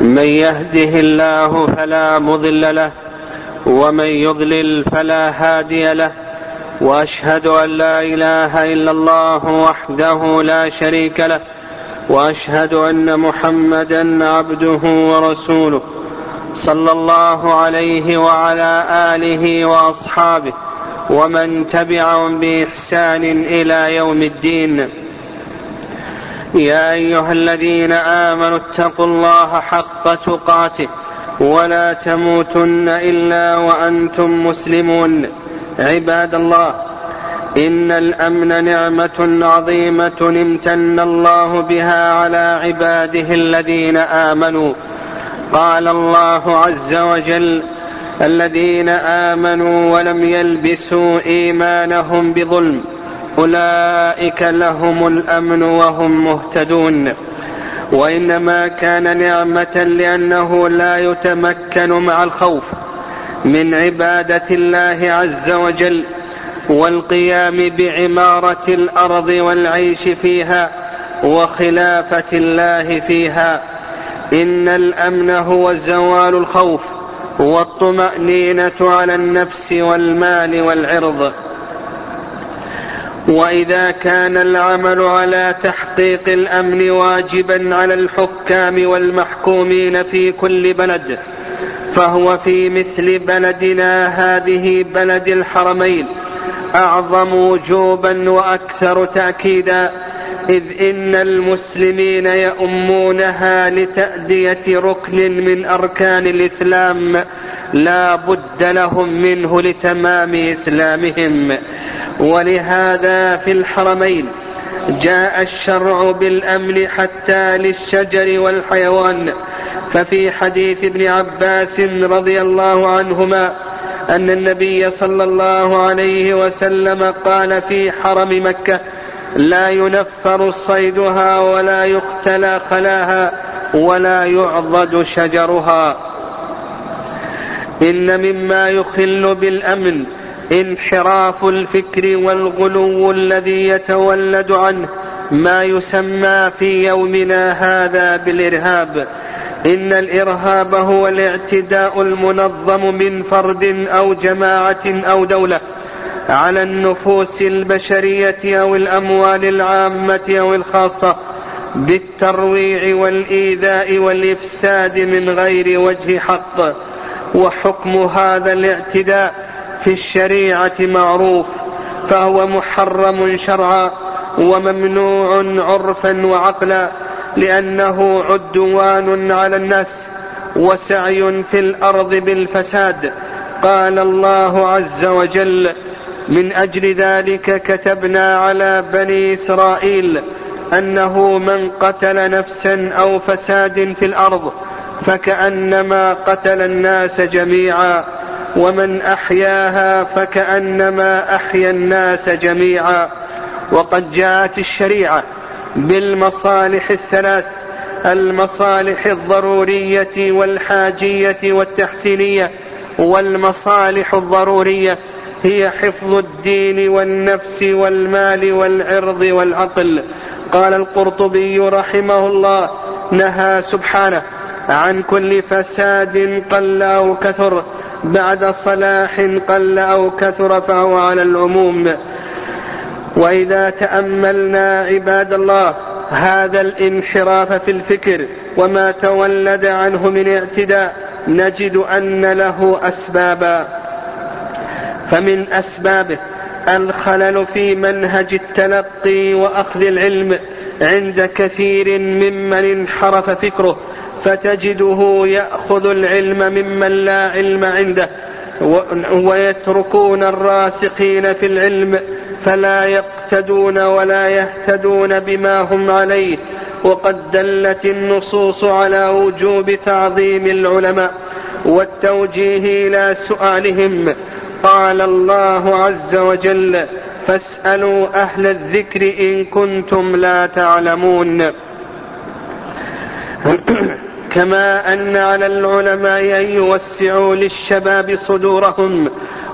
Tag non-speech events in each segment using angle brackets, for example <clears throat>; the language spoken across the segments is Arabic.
من يهده الله فلا مضل له ومن يضلل فلا هادي له وأشهد أن لا إله إلا الله وحده لا شريك له وأشهد أن محمدا عبده ورسوله صلى الله عليه وعلى آله وأصحابه ومن تبعهم بإحسان إلى يوم الدين. يا أيها الذين آمنوا اتقوا الله حق تقاته ولا تموتن إلا وأنتم مسلمون. عباد الله إن الأمن نعمة عظيمة امتن الله بها على عباده الذين آمنوا. قال الله عز وجل الذين آمنوا ولم يلبسوا إيمانهم بظلم أولئك لهم الأمن وهم مهتدون. وإنما كان نعمة لأنه لا يتمكن مع الخوف من عبادة الله عز وجل والقيام بعمارة الأرض والعيش فيها وخلافة الله فيها. إن الأمن هو زوال الخوف والطمأنينة على النفس والمال والعرض. وإذا كان العمل على تحقيق الأمن واجبا على الحكام والمحكومين في كل بلد فهو في مثل بلدنا هذه بلد الحرمين. أعظم وجوبا وأكثر تاكيدا إذ إن المسلمين يؤمونها لتأدية ركن من أركان الإسلام لا بد لهم منه لتمام إسلامهم. ولهذا في الحرمين جاء الشرع بالأمن حتى للشجر والحيوان. ففي حديث ابن عباس رضي الله عنهما أن النبي صلى الله عليه وسلم قال في حرم مكة لا ينفر صيدها ولا يختلى خلاها ولا يعضد شجرها. إن مما يخل بالأمن انحراف الفكر والغلو الذي يتولد عنه ما يسمى في يومنا هذا بالإرهاب. إن الإرهاب هو الاعتداء المنظم من فرد أو جماعة أو دولة. على النفوس البشرية أو الأموال العامة أو الخاصة بالترويع والإيذاء والإفساد من غير وجه حق. وحكم هذا الاعتداء في الشريعة معروف فهو محرم شرعا وممنوع عرفا وعقلا لأنه عدوان على الناس وسعي في الأرض بالفساد. قال الله عز وجل من أجل ذلك كتبنا على بني إسرائيل أنه من قتل نفسا أو فساد في الأرض فكأنما قتل الناس جميعا ومن أحياها فكأنما أحيا الناس جميعا. وقد جاءت الشريعة بالمصالح الثلاث المصالح الضرورية والحاجية والتحسينية والمصالح الضرورية هي حفظ الدين والنفس والمال والعرض والعقل. قال القرطبي رحمه الله نهى سبحانه عن كل فساد قل أو كثر بعد صلاح قل أو كثر فهو على العموم. وإذا تأملنا عباد الله هذا الانحراف في الفكر وما تولد عنه من اعتداء نجد أن له أسبابا. فمن أسبابه الخلل في منهج التلقي وأخذ العلم عند كثير ممن انحرف فكره فتجده يأخذ العلم ممن لا علم عنده ويتركون الراسخين في العلم فلا يقتدون ولا يهتدون بما هم عليه وقد دلت النصوص على وجوب تعظيم العلماء والتوجيه إلى سؤالهم قال الله عز وجل فاسألوا أهل الذكر إن كنتم لا تعلمون. <clears throat> كما أن على العلماء أن يوسعوا للشباب صدورهم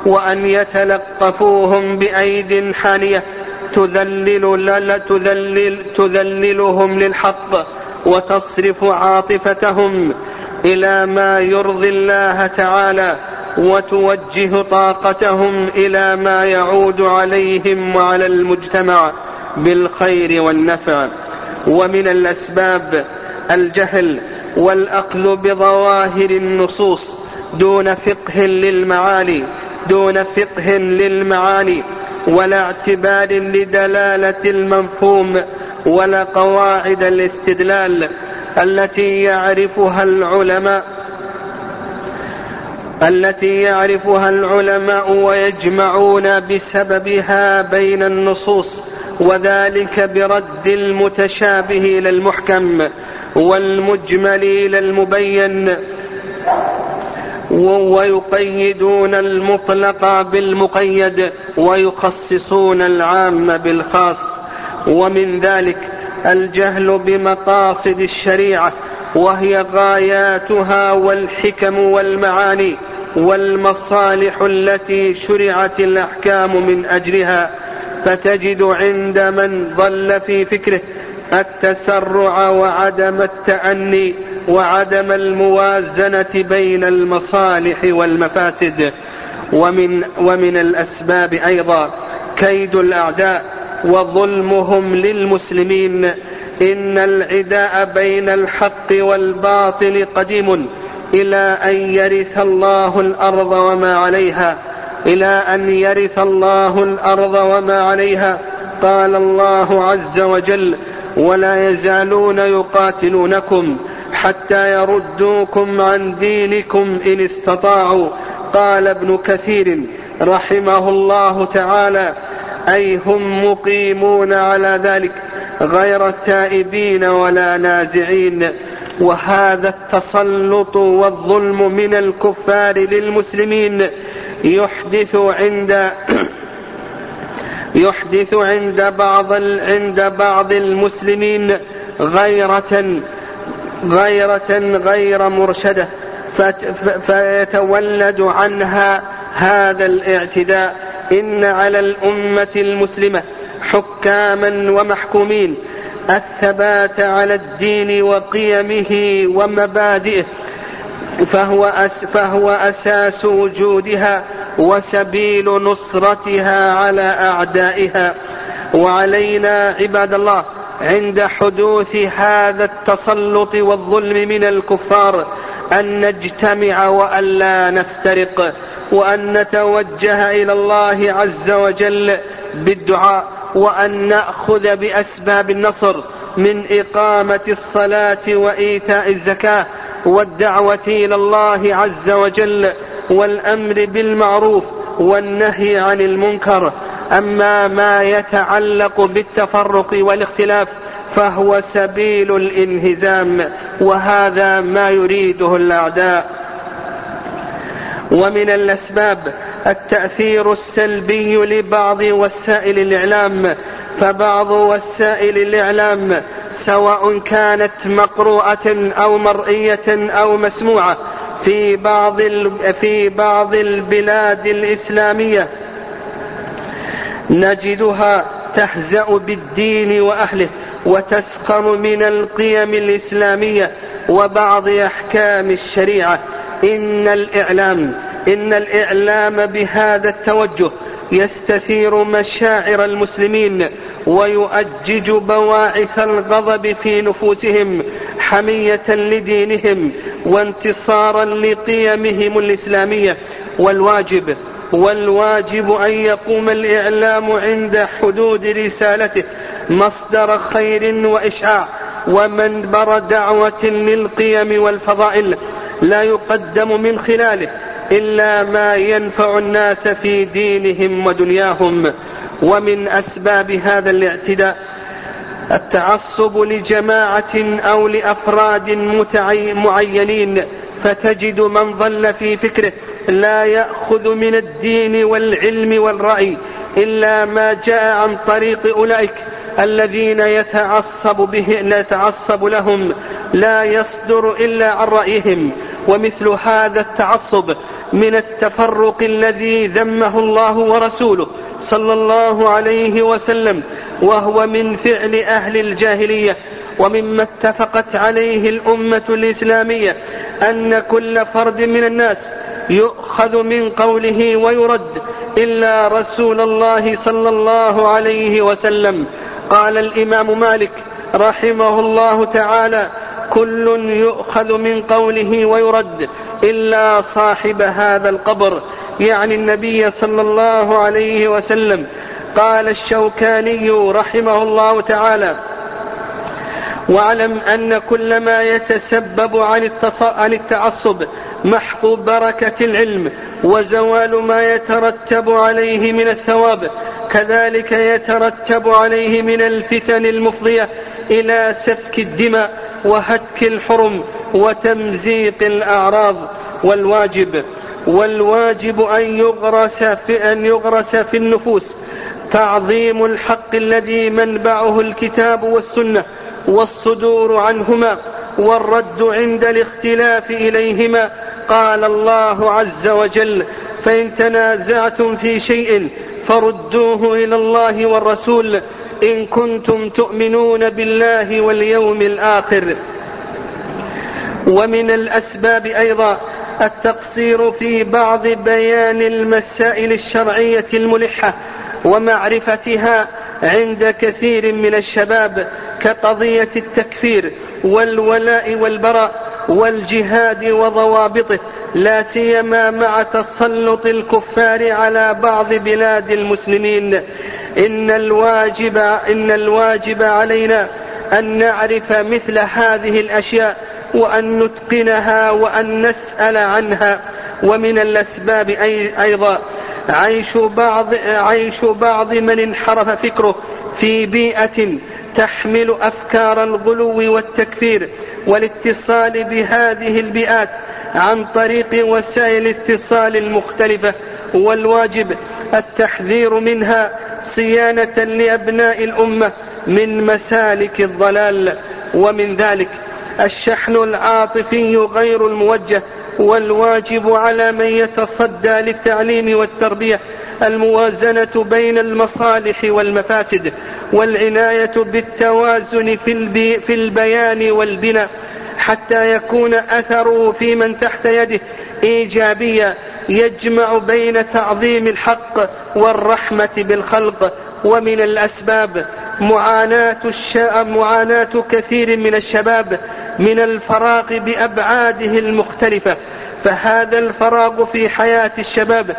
وأن يتلقفوهم بايد حانية تذلل تذلل تذللهم للحق وتصرف عاطفتهم إلى ما يرضي الله تعالى. وتوجه طاقتهم إلى ما يعود عليهم وعلى المجتمع بالخير والنفع. ومن الأسباب الجهل والأخذ بظواهر النصوص دون فقه للمعاني دون فقه للمعاني ولا اعتبار لدلالة المفهوم ولا قواعد الاستدلال التي يعرفها العلماء التي يعرفها العلماء ويجمعون بسببها بين النصوص وذلك برد المتشابه إلى المحكم والمجمل إلى المبين ويقيدون المطلق بالمقيد ويخصصون العام بالخاص. ومن ذلك الجهل بمقاصد الشريعة وهي غاياتها والحكم والمعاني والمصالح التي شرعت الأحكام من أجلها فتجد عند من ضل في فكره التسرع وعدم التأني وعدم الموازنة بين المصالح والمفاسد. ومن ومن الأسباب أيضا كيد الأعداء وظلمهم للمسلمين إن العداء بين الحق والباطل قديم إلى أن يرث الله الأرض وما عليها إلى أن يرث الله الأرض وما عليها. قال الله عز وجل ولا يزالون يقاتلونكم حتى يردوكم عن دينكم إن استطاعوا. قال ابن كثير رحمه الله تعالى أي هم مقيمون على ذلك؟ غير التائبين ولا نازعين وهذا التسلط والظلم من الكفار للمسلمين يحدث عند <clears throat> يحدث عند بعض عند بعض المسلمين غيرة غيرة غير مرشدة. فيتولد عنها هذا الاعتداء. إن على الأمة المسلمة حكاما ومحكومين الثبات على الدين وقيمه ومبادئه فهو, أس فهو أساس وجودها وسبيل نصرتها على أعدائها. وعلينا عباد الله عند حدوث هذا التسلط والظلم من الكفار أن نجتمع وأن لا نفترق وأن نتوجه إلى الله عز وجل بالدعاء. وأن نأخذ بأسباب النصر من إقامة الصلاة وإيتاء الزكاة والدعوة إلى الله عز وجل والأمر بالمعروف والنهي عن المنكر. أما ما يتعلق بالتفرق والاختلاف فهو سبيل الانهزام وهذا ما يريده الأعداء. ومن الأسباب التأثير السلبي لبعض وسائل الإعلام فبعض وسائل الإعلام سواء كانت مقروءة أو مرئية أو مسموعة في بعض في بعض البلاد الإسلامية نجدها تهزأ بالدين وأهله وتسخر من القيم الإسلامية وبعض أحكام الشريعة. إن الإعلام إن الإعلام بهذا التوجه يستثير مشاعر المسلمين ويؤجج بواعث الغضب في نفوسهم حمية لدينهم وانتصارا لقيمهم الإسلامية. والواجب والواجب أن يقوم الإعلام عند حدود رسالته مصدر خير وإشعاع ومنبر دعوة للقيم والفضائل. لا يقدم من خلاله. إلا ما ينفع الناس في دينهم ودنياهم. ومن أسباب هذا الاعتداء التعصب لجماعة أو لأفراد معينين فتجد من ضل في فكره لا يأخذ من الدين والعلم والرأي إلا ما جاء عن طريق أولئك الذين يتعصب به يتعصب لهم لا يصدر إلا عن رأيهم. ومثل هذا التعصب من التفرق الذي ذمه الله ورسوله صلى الله عليه وسلم وهو من فعل أهل الجاهلية. ومما اتفقت عليه الأمة الإسلامية أن كل فرد من الناس يؤخذ من قوله ويرد إلا رسول الله صلى الله عليه وسلم. قال الإمام مالك رحمه الله تعالى كل يؤخذ من قوله ويرد إلا صاحب هذا القبر. يعني النبي صلى الله عليه وسلم. قال الشوكاني رحمه الله تعالى واعلم أن كل ما يتسبب عن, عن التعصب محق بركة العلم وزوال ما يترتب عليه من الثواب كذلك يترتب عليه من الفتن المفضية إلى سفك الدماء وهتك الحرم وتمزيق الأعراض. والواجب والواجب أن يغرس في أن يغرس في النفوس. تعظيم الحق الذي منبعه الكتاب والسنة والصدور عنهما والرد عند الاختلاف إليهما. قال الله عز وجل فإن تنازعتم في شيء فردوه إلى الله والرسول. إن كنتم تؤمنون بالله واليوم الآخر. ومن الأسباب أيضا التقصير في بعض بيان المسائل الشرعية الملحة ومعرفتها عند كثير من الشباب كقضية التكفير والولاء والبراء. والجهاد وضوابطه لا سيما مع تسلط الكفار على بعض بلاد المسلمين. إن الواجب إن الواجب علينا أن نعرف مثل هذه الأشياء وأن نتقنها وأن نسأل عنها. ومن الأسباب أيضا عيش بعض عيش بعض من انحرف فكره في بيئة تحمل أفكار الغلو والتكفير والاتصال بهذه البيئات عن طريق وسائل الاتصال المختلفة والواجب التحذير منها صيانة لأبناء الأمة من مسالك الضلال ومن ذلك الشحن العاطفي غير الموجه والواجب على من يتصدى للتعليم والتربية الموازنة بين المصالح والمفاسد والعناية بالتوازن في, في البيان والبناء حتى يكون أثره في من تحت يده ايجابيا يجمع بين تعظيم الحق والرحمة بالخلق ومن الأسباب. معاناة معاناة كثير من الشباب من الفراغ بأبعاده المختلفة فهذا الفراغ في حياة الشباب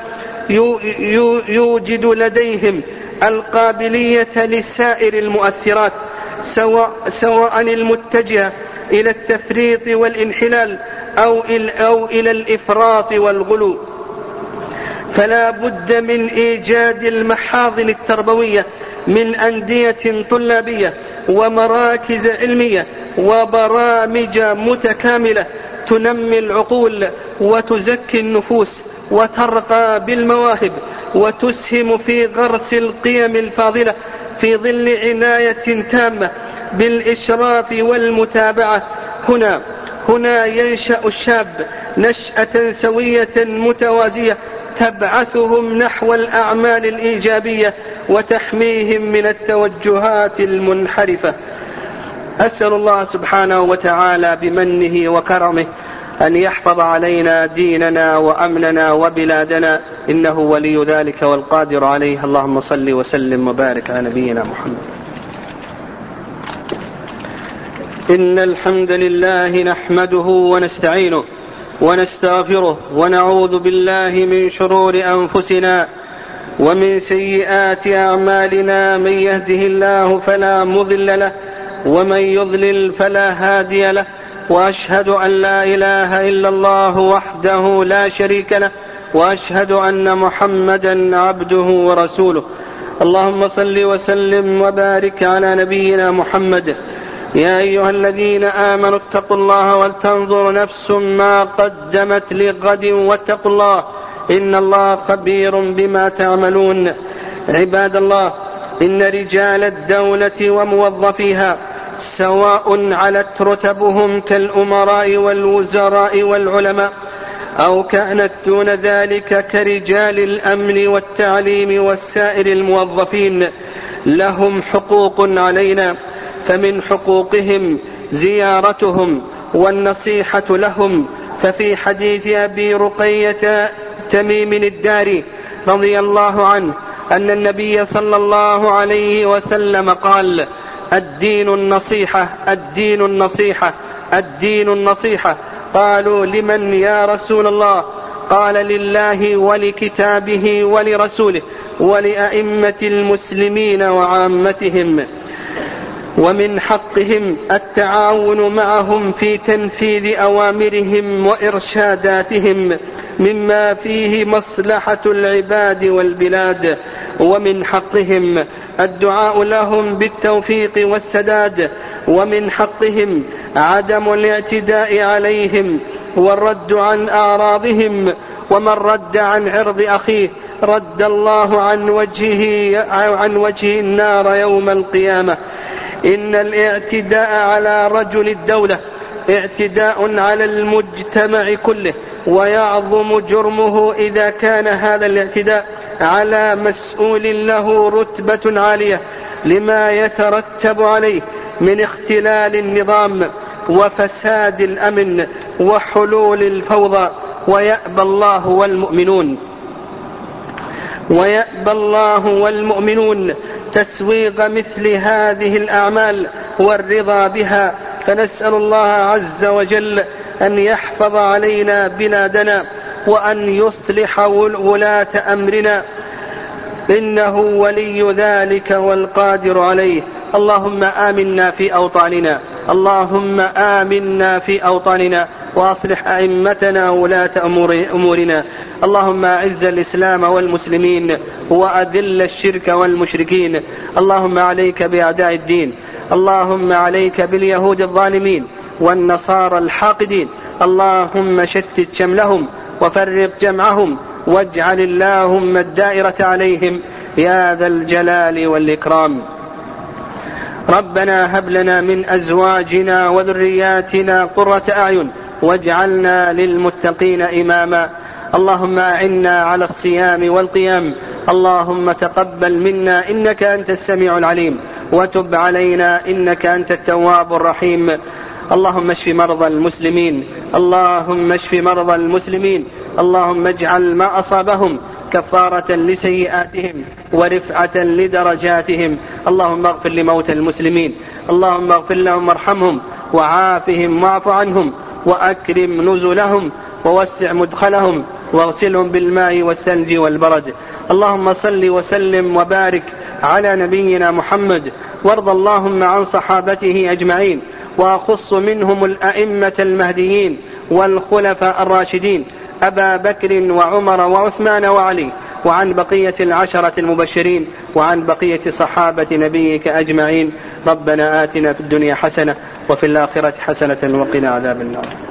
يوجد لديهم القابلية لسائر المؤثرات سواء, سواء المتجهة إلى التفريط والانحلال أو, أو إلى الإفراط والغلو. فلا بد من إيجاد المحاضن التربوية من أندية طلابية ومراكز علمية وبرامج متكاملة تنمي العقول وتزكي النفوس وترقى بالمواهب وتسهم في غرس القيم الفاضلة في ظل عناية تامة بالإشراف والمتابعة. هنا هنا ينشأ الشاب نشأة سوية متوازية تبعثهم نحو الأعمال الإيجابية وتحميهم من التوجهات المنحرفة. أسأل الله سبحانه وتعالى بمنه وكرمه أن يحفظ علينا ديننا وأمننا وبلادنا. إنه ولي ذلك والقادر عليه. اللهم صل وسلم وبارك على نبينا محمد. إن الحمد لله نحمده ونستعينه ونستغفره ونعوذ بالله من شرور أنفسنا ومن سيئات أعمالنا من يهده الله فلا مضل له ومن يضلل فلا هادي له وأشهد أن لا إله إلا الله وحده لا شريك له وأشهد أن محمدا عبده ورسوله. اللهم صل وسلم وبارك على نبينا محمد يا أيها الذين آمنوا اتقوا الله ولتنظر نفس ما قدمت لغد واتقوا الله إن الله خبير بما تعملون. عباد الله إن رجال الدولة وموظفيها سواء علت رتبهم كالأمراء والوزراء والعلماء أو كانت دون ذلك كرجال الأمن والتعليم والسائر الموظفين لهم حقوق علينا. فمن حقوقهم زيارتهم والنصيحة لهم. ففي حديث أبي رقية تميم الداري رضي الله عنه أن النبي صلى الله عليه وسلم قال الدين النصيحة الدين النصيحة الدين النصيحة. قالوا لمن يا رسول الله؟ قال لله ولكتابه ولرسوله ولأئمة المسلمين وعامتهم. ومن حقهم التعاون معهم في تنفيذ أوامرهم وإرشاداتهم مما فيه مصلحة العباد والبلاد. ومن حقهم الدعاء لهم بالتوفيق والسداد. ومن حقهم عدم الاعتداء عليهم والرد عن أعراضهم. ومن رد عن عرض أخيه رد الله عن وجهه عن وجه النار يوم القيامة. إن الاعتداء على رجل الدولة اعتداء على المجتمع كله ويعظم جرمه إذا كان هذا الاعتداء على مسؤول له رتبة عالية لما يترتب عليه من اختلال النظام وفساد الأمن وحلول الفوضى. ويأبى الله والمؤمنون. ويأبى الله والمؤمنون تسويغ مثل هذه الأعمال والرضا بها. فنسأل الله عز وجل أن يحفظ علينا بلادنا وأن يصلح ولاة أمرنا. إنه ولي ذلك والقادر عليه. اللهم آمنا في أوطاننا. اللهم آمنا في أوطاننا. وأصلح أئمتنا ولاة أمور أمورنا. اللهم أعز الإسلام والمسلمين وأذل الشرك والمشركين. اللهم عليك بأعداء الدين. اللهم عليك باليهود الظالمين والنصارى الحاقدين. اللهم شتت شملهم وفرق جمعهم واجعل اللهم الدائرة عليهم. يا ذا الجلال والإكرام. ربنا هب لنا من أزواجنا وذرياتنا قرة أعين. واجعلنا للمتقين إماما. اللهم أعنا على الصيام والقيام. اللهم تقبل منا إنك أنت السميع العليم. وتب علينا إنك أنت التواب الرحيم. اللهم اشف مرضى المسلمين. اللهم اشف مرضى المسلمين. اللهم اجعل ما أصابهم كفارة لسيئاتهم ورفعة لدرجاتهم. اللهم اغفر لموتى المسلمين. اللهم اغفر لهم وارحمهم. وعافهم واعف عنهم. وأكرم نزلهم ووسع مدخلهم واغسلهم بالماء والثلج والبرد. اللهم صل وسلم وبارك على نبينا محمد. وارض اللهم عن صحابته أجمعين. وأخص منهم الأئمة المهديين والخلفاء الراشدين. أبا بكر وعمر وعثمان وعلي. وعن بقية العشرة المبشرين وعن بقية صحابة نبيك أجمعين. ربنا آتنا في الدنيا حسنة وفي الآخرة حسنة وقنا عذاب النار.